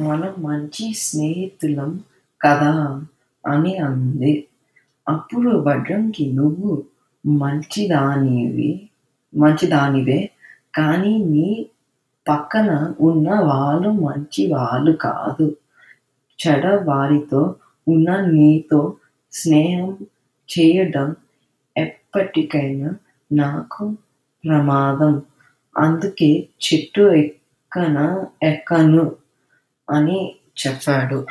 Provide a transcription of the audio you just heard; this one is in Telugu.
మనం మంచి స్నేహితులం కదా అని అంది. అప్పుడు వడ్రంగి నువ్వు మంచిదానివి మంచిదానివే కానీ నీ పక్కన ఉన్న వాళ్ళు మంచి వాళ్ళు కాదు. చెడ్డవారితో ఉన్న నీతో స్నేహం చేయడం ఎప్పటికైనా నాకు ప్రమాదం. అందుకే చెట్టు ఎక్కన ఎక్కను అని చెప్పాడు.